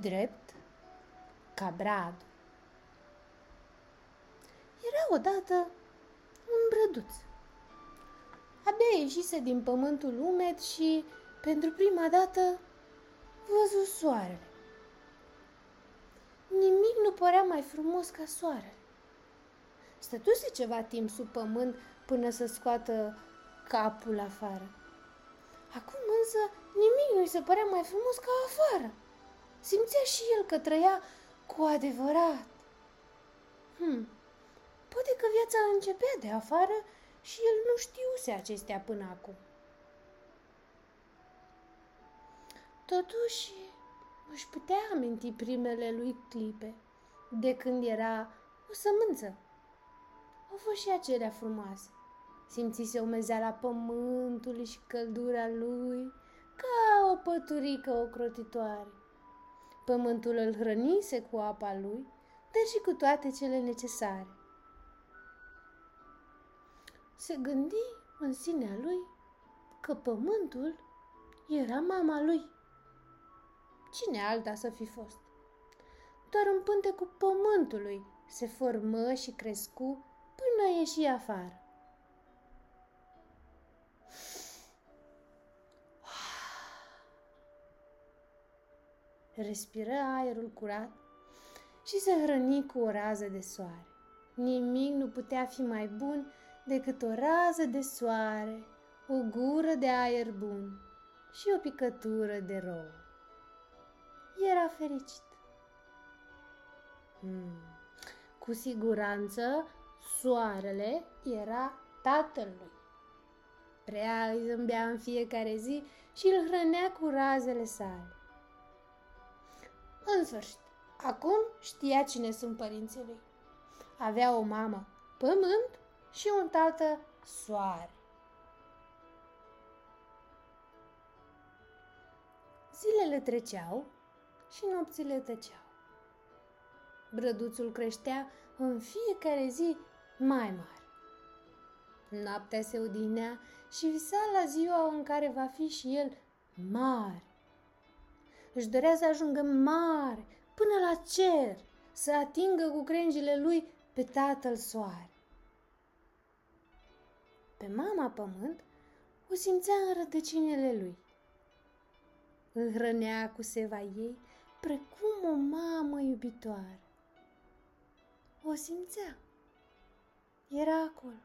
drept ca brad. Era odată un brăduț. Abia ieșise din pământul umed și, pentru prima dată, văzu soarele. Nimic nu părea mai frumos ca soarele. Stătuse ceva timp sub pământ până să scoată capul afară. Acum însă nimic nu-i se părea mai frumos ca afară. Simțea și el că trăia cu adevărat. Hmm, poate că viața începea de afară și el nu știuse acestea până acum. Totuși, își putea aminti primele lui clipe, de când era o sămânță. Au fost și acelea frumoase. Simțise umezeala pământului și căldura lui, ca o păturică ocrotitoare. Pământul îl hrănise cu apa lui, dar și cu toate cele necesare. Se gândi în sinea lui că pământul era mama lui. Cine alta să fi fost? Doar în pântecul pământului se formă și crescu până ieși afară. Respiră aerul curat și se hrăni cu o rază de soare. Nimic nu putea fi mai bun decât o rază de soare, o gură de aer bun și o picătură de rouă. Era fericit. Hmm. Cu siguranță, soarele era tatăl lui. Prea îi zâmbea în fiecare zi și îl hrănea cu razele sale. În sfârșit, acum știa cine sunt părinții lui. Avea o mamă, pământ, și un tată, soare. Zilele treceau și nopțile tăceau. Brăduțul creștea în fiecare zi mai mare. Noaptea se odihnea și visa la ziua în care va fi și el mare. Își dorea să ajungă mare, până la cer, să atingă cu crengile lui pe tatăl soare. Pe mama pământ o simțea în rădăcinile lui. Îl hrănea cu seva ei precum o mamă iubitoare. O simțea. Era acolo,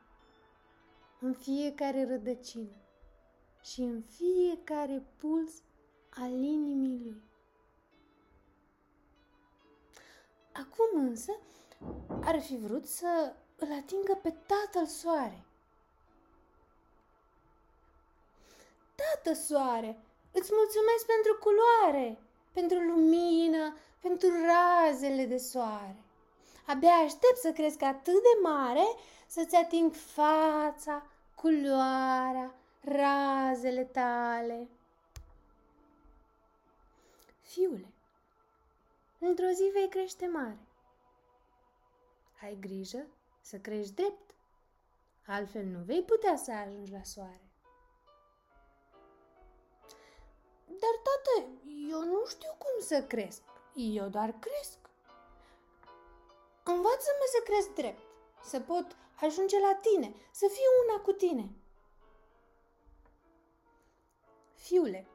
în fiecare rădăcină și în fiecare puls al inimii lui. Acum însă ar fi vrut să îl atingă pe tatăl soare. Tată soare, îți mulțumesc pentru culoare, pentru lumină, pentru razele de soare. Abia aștept să cresc atât de mare să-ți ating fața, culoarea, razele tale. Fiule, într-o zi vei crește mare. Ai grijă să crești drept, altfel nu vei putea să ajungi la soare. Dar, tată, eu nu știu cum să cresc. Eu doar cresc. Învață-mă să cresc drept, să pot ajunge la tine, să fiu una cu tine. Fiule,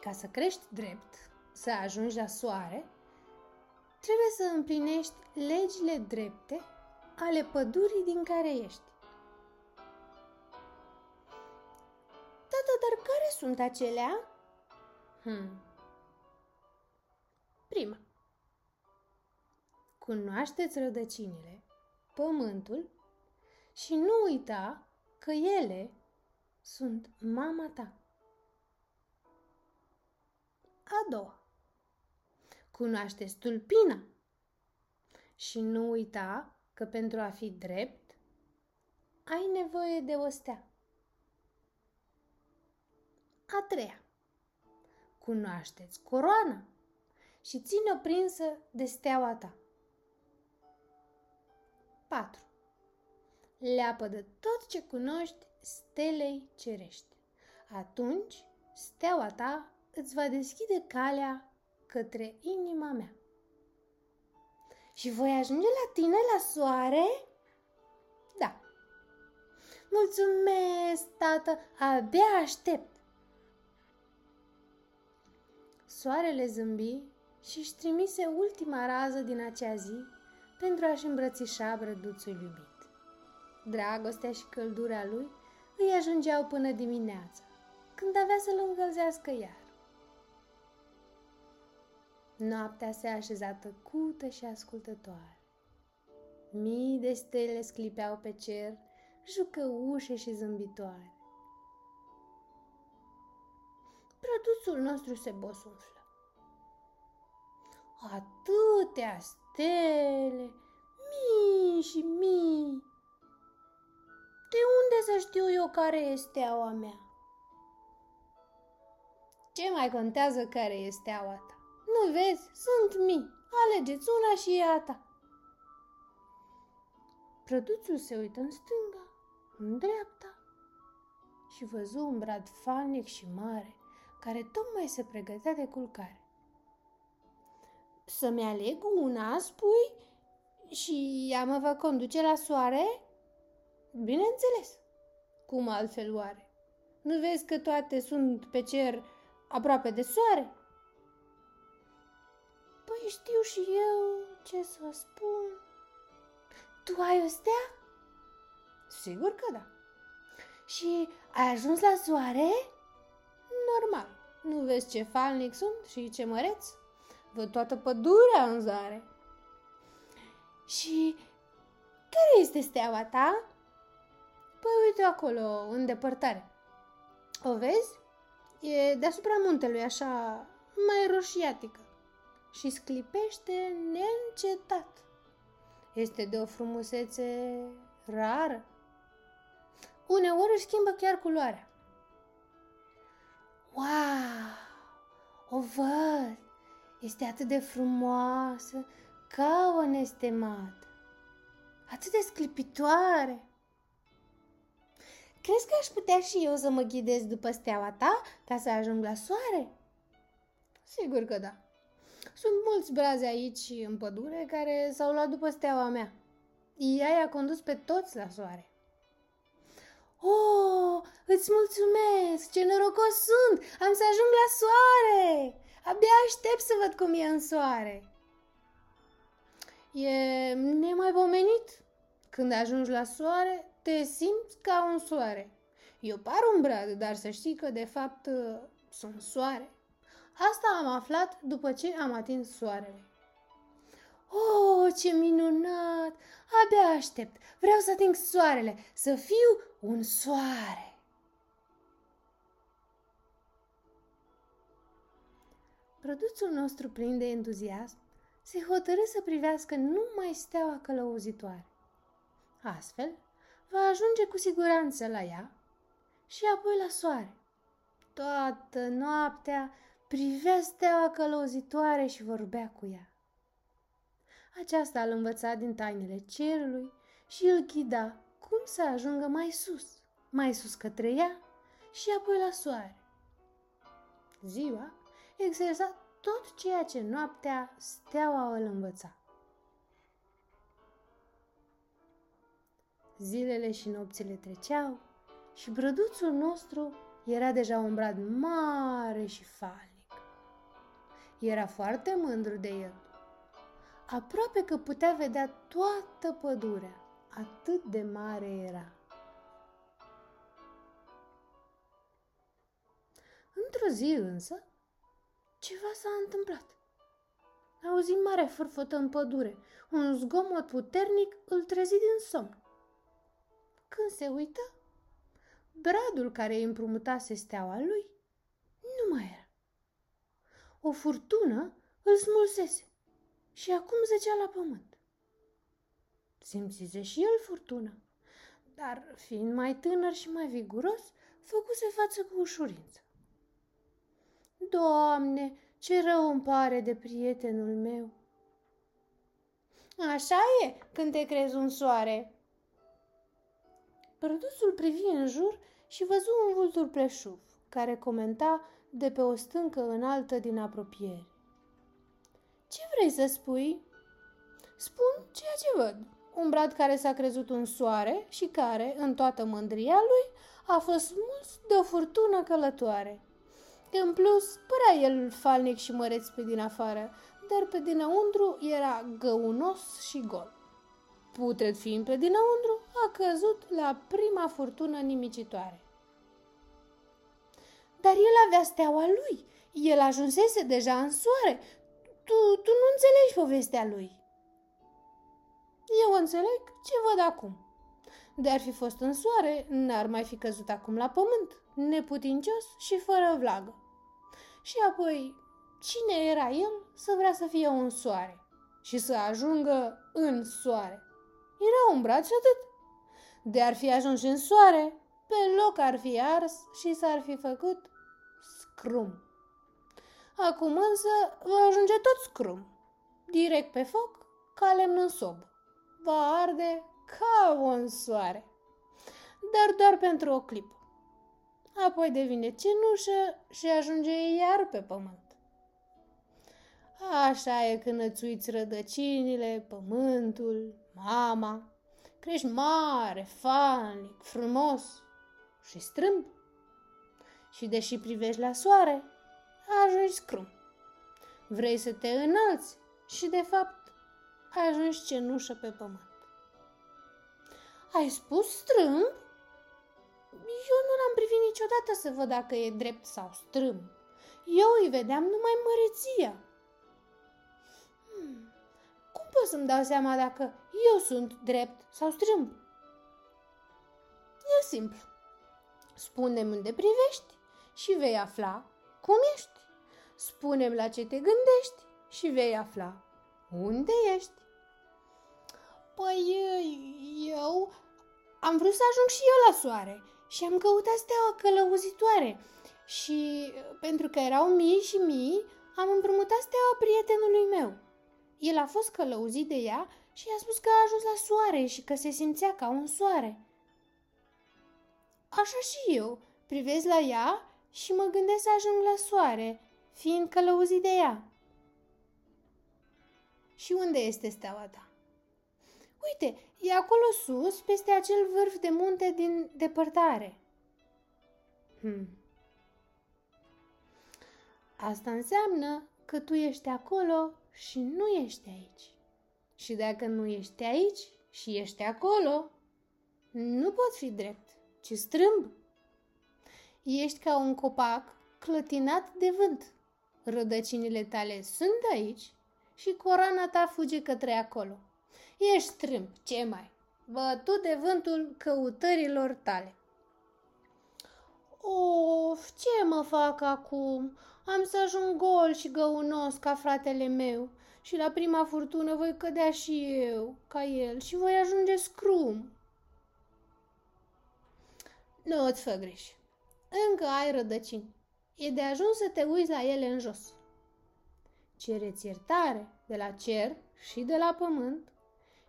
ca să crești drept, să ajungi la soare, trebuie să împlinești legile drepte ale pădurii din care ești. Tată, dar care sunt acelea? Hmm. Prima. Cunoașteți rădăcinile, pământul și nu uita că ele sunt mama ta. A doua. Cunoaște stulpina și nu uita că pentru a fi drept ai nevoie de o stea. A treia. Cunoașteți coroana și ține-o prinsă de steaua ta. 4. Leapă de tot ce cunoști stelei cerești. Atunci, steaua ta îți va deschide calea către inima mea. Și voi ajunge la tine la soare? Da. Mulțumesc, tată, abia aștept. Soarele zâmbi și își trimise ultima rază din acea zi pentru a-și îmbrățișa brăduțul iubit. Dragostea și căldura lui îi ajungeau până dimineața, când avea să-l încălzească iar. Noaptea se așeza tăcută și ascultătoare. Mii de stele sclipeau pe cer, jucăușe și zâmbitoare. Produsul nostru se bosunflă. Atâtea stele, mii și mii. De unde să știu eu care este steaua mea? Ce mai contează care este steaua ta? Nu vezi? Sunt mii. Alegeți una și e a ta. Produțul se uită în stânga, în dreapta și văzu un brad falnic și mare, care tocmai se pregătea de culcare. Să-mi aleg una, spui, și ea mă va conduce la soare? Bineînțeles. Cum altfel oare? Nu vezi că toate sunt pe cer aproape de soare? Păi știu și eu ce să spun. Tu ai o stea? Sigur că da. Și ai ajuns la soare? Normal. Nu vezi ce falnic sunt și ce măreț? Văd toată pădurea în zare. Și care este steaua ta? Păi uite acolo, în depărtare. O vezi? E deasupra muntelui, așa, mai roșiatică și sclipește neîncetat. Este de o frumusețe rară. Uneori își schimbă chiar culoarea. Wow! O văd! Este atât de frumoasă ca o nestemată. Atât de sclipitoare. Crezi că aș putea și eu să mă ghidez după steaua ta ca să ajung la soare? Sigur că da. Sunt mulți brazi aici în pădure care s-au luat după steaua mea. Ea i-a condus pe toți la soare. Oh, îți mulțumesc! Ce norocos sunt! Am să ajung la soare! Abia aștept să văd cum e în soare. E nemaipomenit. Când ajungi la soare, te simți ca un soare. Eu par un brad, dar să știi că de fapt sunt soare. Asta am aflat după ce am atins soarele. Oh, ce minunat! Abia aștept! Vreau să ating soarele, să fiu un soare! Produsul nostru plin de entuziasm se hotărâ să privească numai steaua călăuzitoare. Astfel, va ajunge cu siguranță la ea și apoi la soare. Toată noaptea privea steaua călăuzitoare și vorbea cu ea. Aceasta îl învăța din tainele cerului și îl ghida cum să ajungă mai sus, mai sus către ea și apoi la soare. Ziua exersa tot ceea ce noaptea steaua îl învăța. Zilele și nopțile treceau și brăduțul nostru era deja un brad mare și fal. Era foarte mândru de el. Aproape că putea vedea toată pădurea, atât de mare era. Într-o zi însă, ceva s-a întâmplat. Auzi mare fârfătă în pădure. Un zgomot puternic îl trezi din somn. Când se uită, bradul care îi împrumutase steaua lui nu mai era. O furtună îl smulsese și acum zăcea la pământ. Simțise și el furtună, dar fiind mai tânăr și mai viguros, făcuse față cu ușurință. Doamne, ce rău îmi pare de prietenul meu! Așa e când te crezi un soare. Produsul privi în jur și văzu un vultur pleșuv, care comenta de pe o stâncă înaltă din apropiere. Ce vrei să spui? Spun ceea ce văd. Un brad care s-a crezut un soare și care, în toată mândria lui, a fost smuls de o furtună călătoare. În plus, părea el falnic și măreț pe din afară, dar pe dinăuntru era găunos și gol. Putred fiind pe dinăuntru, a căzut la prima furtună nimicitoare. Dar el avea steaua lui. El ajunsese deja în soare. Tu, tu nu înțelegi povestea lui. Eu înțeleg ce văd acum. De ar fi fost în soare, n-ar mai fi căzut acum la pământ, neputincios și fără vlagă. Și apoi, cine era el să vrea să fie un soare și să ajungă în soare? Era un braț și atât. De ar fi ajuns în soare, pe loc ar fi ars și s-ar fi făcut scrum. Acum însă va ajunge tot scrum, direct pe foc, ca lemn în sob. Va arde ca un soare, dar doar pentru o clipă. Apoi devine cenușă și ajunge iar pe pământ. Așa e când îți uiți rădăcinile, pământul, mama. Crești mare, falnic, frumos și strâmb. Și deși privești la soare, ajungi scrum. Vrei să te înalți și, de fapt, ajungi cenușă pe pământ. Ai spus strâmb? Eu nu l-am privit niciodată să văd dacă e drept sau strâmb. Eu îi vedeam numai măreția. Hmm. Cum pot să-mi dau seama dacă eu sunt drept sau strâmb? E simplu. Spune-mi unde privești și vei afla cum ești. Spune-mi la ce te gândești și vei afla unde ești. Păi eu am vrut să ajung și eu la soare și am căutat steaua călăuzitoare și pentru că erau mii și mii, am împrumutat steaua prietenului meu. El a fost călăuzit de ea și i-a spus că a ajuns la soare și că se simțea ca un soare. Așa și eu, privesc la ea și mă gândesc să ajung la soare, fiind călăuzit de ea. Și unde este steaua ta? Uite, e acolo sus, peste acel vârf de munte din depărtare. Hmm. Asta înseamnă că tu ești acolo și nu ești aici. Și dacă nu ești aici și ești acolo, nu pot fi drept, ci strâmb. Ești ca un copac clătinat de vânt. Rădăcinile tale sunt aici și corana ta fuge către acolo. Ești strâmb, ce mai? Bătut de vântul căutărilor tale. Of, ce mă fac acum? Am să ajung gol și găunos ca fratele meu și la prima furtună voi cădea și eu, ca el, și voi ajunge scrum. Nu îți fă greș. Încă ai rădăcini. E de ajuns să te uiți la ele în jos. Cereți iertare de la cer și de la pământ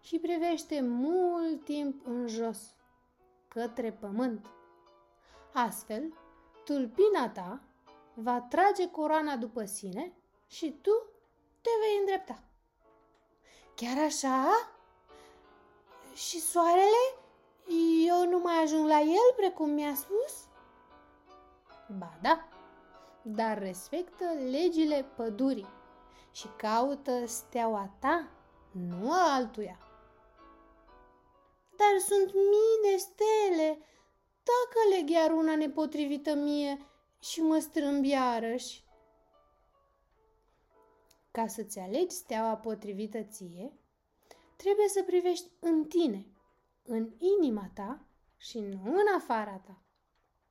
și privește mult timp în jos, către pământ. Astfel, tulpina ta va trage coroana după sine și tu te vei îndrepta. Chiar așa? Și soarele? Eu nu mai ajung la el precum mi-a spus? Ba da, dar respectă legile pădurii și caută steaua ta, nu a altuia. Dar sunt mii de stele, dacă leg iar una nepotrivită mie și mă strâmb iarăși. Ca să-ți alegi steaua potrivită ție, trebuie să privești în tine, în inima ta și nu în afara ta.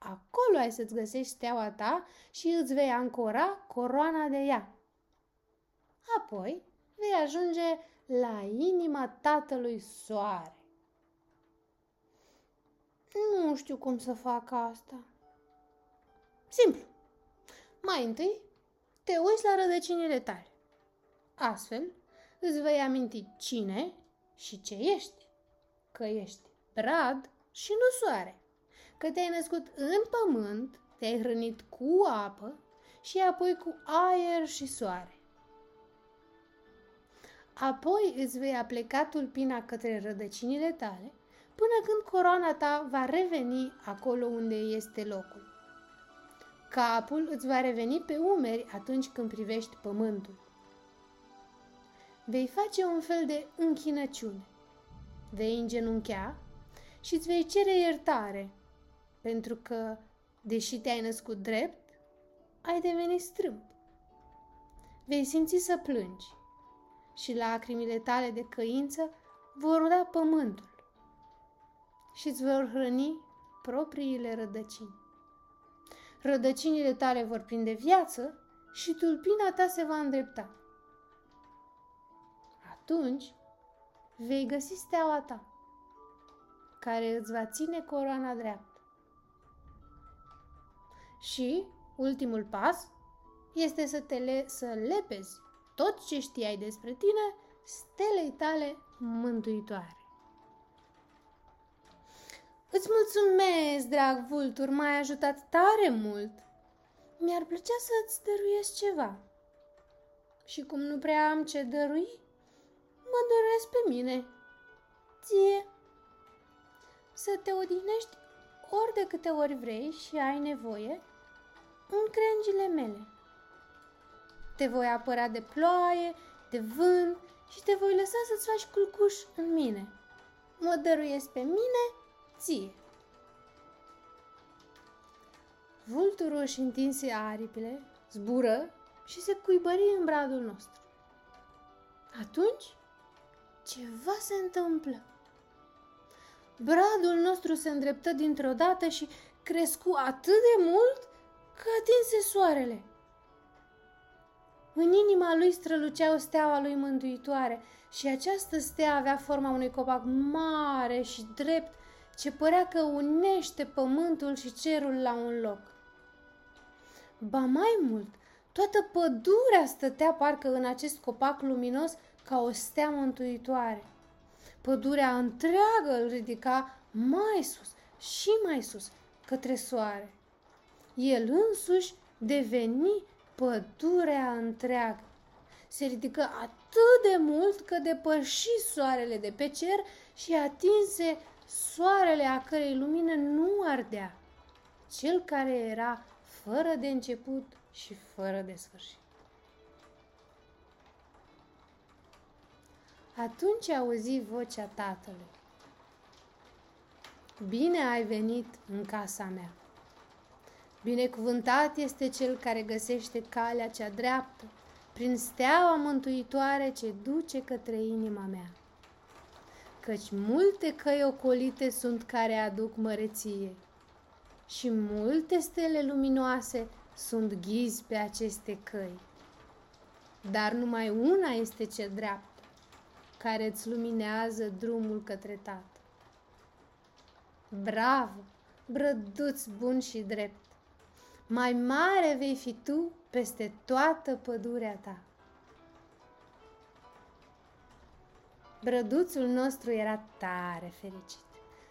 Acolo ai să-ți găsești steaua ta și îți vei ancora coroana de ea. Apoi vei ajunge la inima tatălui soare. Nu știu cum să fac asta. Simplu. Mai întâi, te uiți la rădăcinile tale. Astfel, îți vei aminti cine și ce ești. Că ești brad și nu soare. Că te-ai născut în pământ, te-ai hrănit cu apă și apoi cu aer și soare. Apoi îți vei apleca tulpina către rădăcinile tale, până când coroana ta va reveni acolo unde este locul. Capul îți va reveni pe umeri atunci când privești pământul. Vei face un fel de închinăciune. Vei îngenunchea și îți vei cere iertare, pentru că, deși te-ai născut drept, ai devenit strâmb. Vei simți să plângi și lacrimile tale de căință vor da pământul și îți vor hrăni propriile rădăcini. Rădăcinile tale vor prinde viață și tulpina ta se va îndrepta. Atunci vei găsi steaua ta, care îți va ține coroana dreaptă. Și ultimul pas este să te le- să lepezi tot ce știai despre tine stelei tale mântuitoare. Îți mulțumesc, drag vultur, m-ai ajutat tare mult. Mi-ar plăcea să-ți dăruiesc ceva. Și cum nu prea am ce dărui, mă doresc pe mine. Ție. Să te odihnești ori de câte ori vrei și ai nevoie în crengile mele. Te voi apăra de ploaie, de vânt și te voi lăsa să-ți faci culcuș în mine. Mă dăruiesc pe mine ție. Vulturul își întinse aripile, zbură și se cuibări în bradul nostru. Atunci, ceva se întâmplă. Bradul nostru se îndreptă dintr-o dată și crescu atât de mult că atinse soarele. În inima lui strălucea o steaua lui mântuitoare și această stea avea forma unui copac mare și drept ce părea că unește pământul și cerul la un loc. Ba mai mult, toată pădurea stătea parcă în acest copac luminos ca o stea mântuitoare. Pădurea întreagă îl ridica mai sus și mai sus către soare. El însuși deveni pădurea întreagă. Se ridică atât de mult că depăși soarele de pe cer și atinse soarele a cărei lumină nu ardea, cel care era fără de început și fără de sfârșit. Atunci auzi vocea tatălui. Bine ai venit în casa mea. Binecuvântat este cel care găsește calea cea dreaptă prin steaua mântuitoare ce duce către inima mea căci multe căi ocolite sunt care aduc măreție și multe stele luminoase sunt ghizi pe aceste căi. Dar numai una este cea dreaptă, care îți luminează drumul către Tată. Bravo, brăduț bun și drept! Mai mare vei fi tu peste toată pădurea ta. Brăduțul nostru era tare fericit.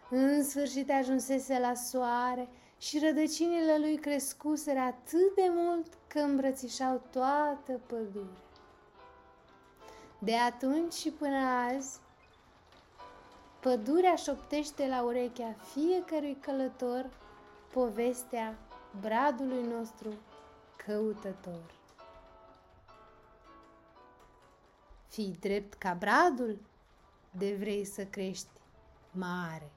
În sfârșit ajunsese la soare și rădăcinile lui crescuseră atât de mult că îmbrățișau toată pădurea. De atunci și până azi, pădurea șoptește la urechea fiecărui călător povestea bradului nostru căutător. Fii drept ca bradul de vrei să crești mare.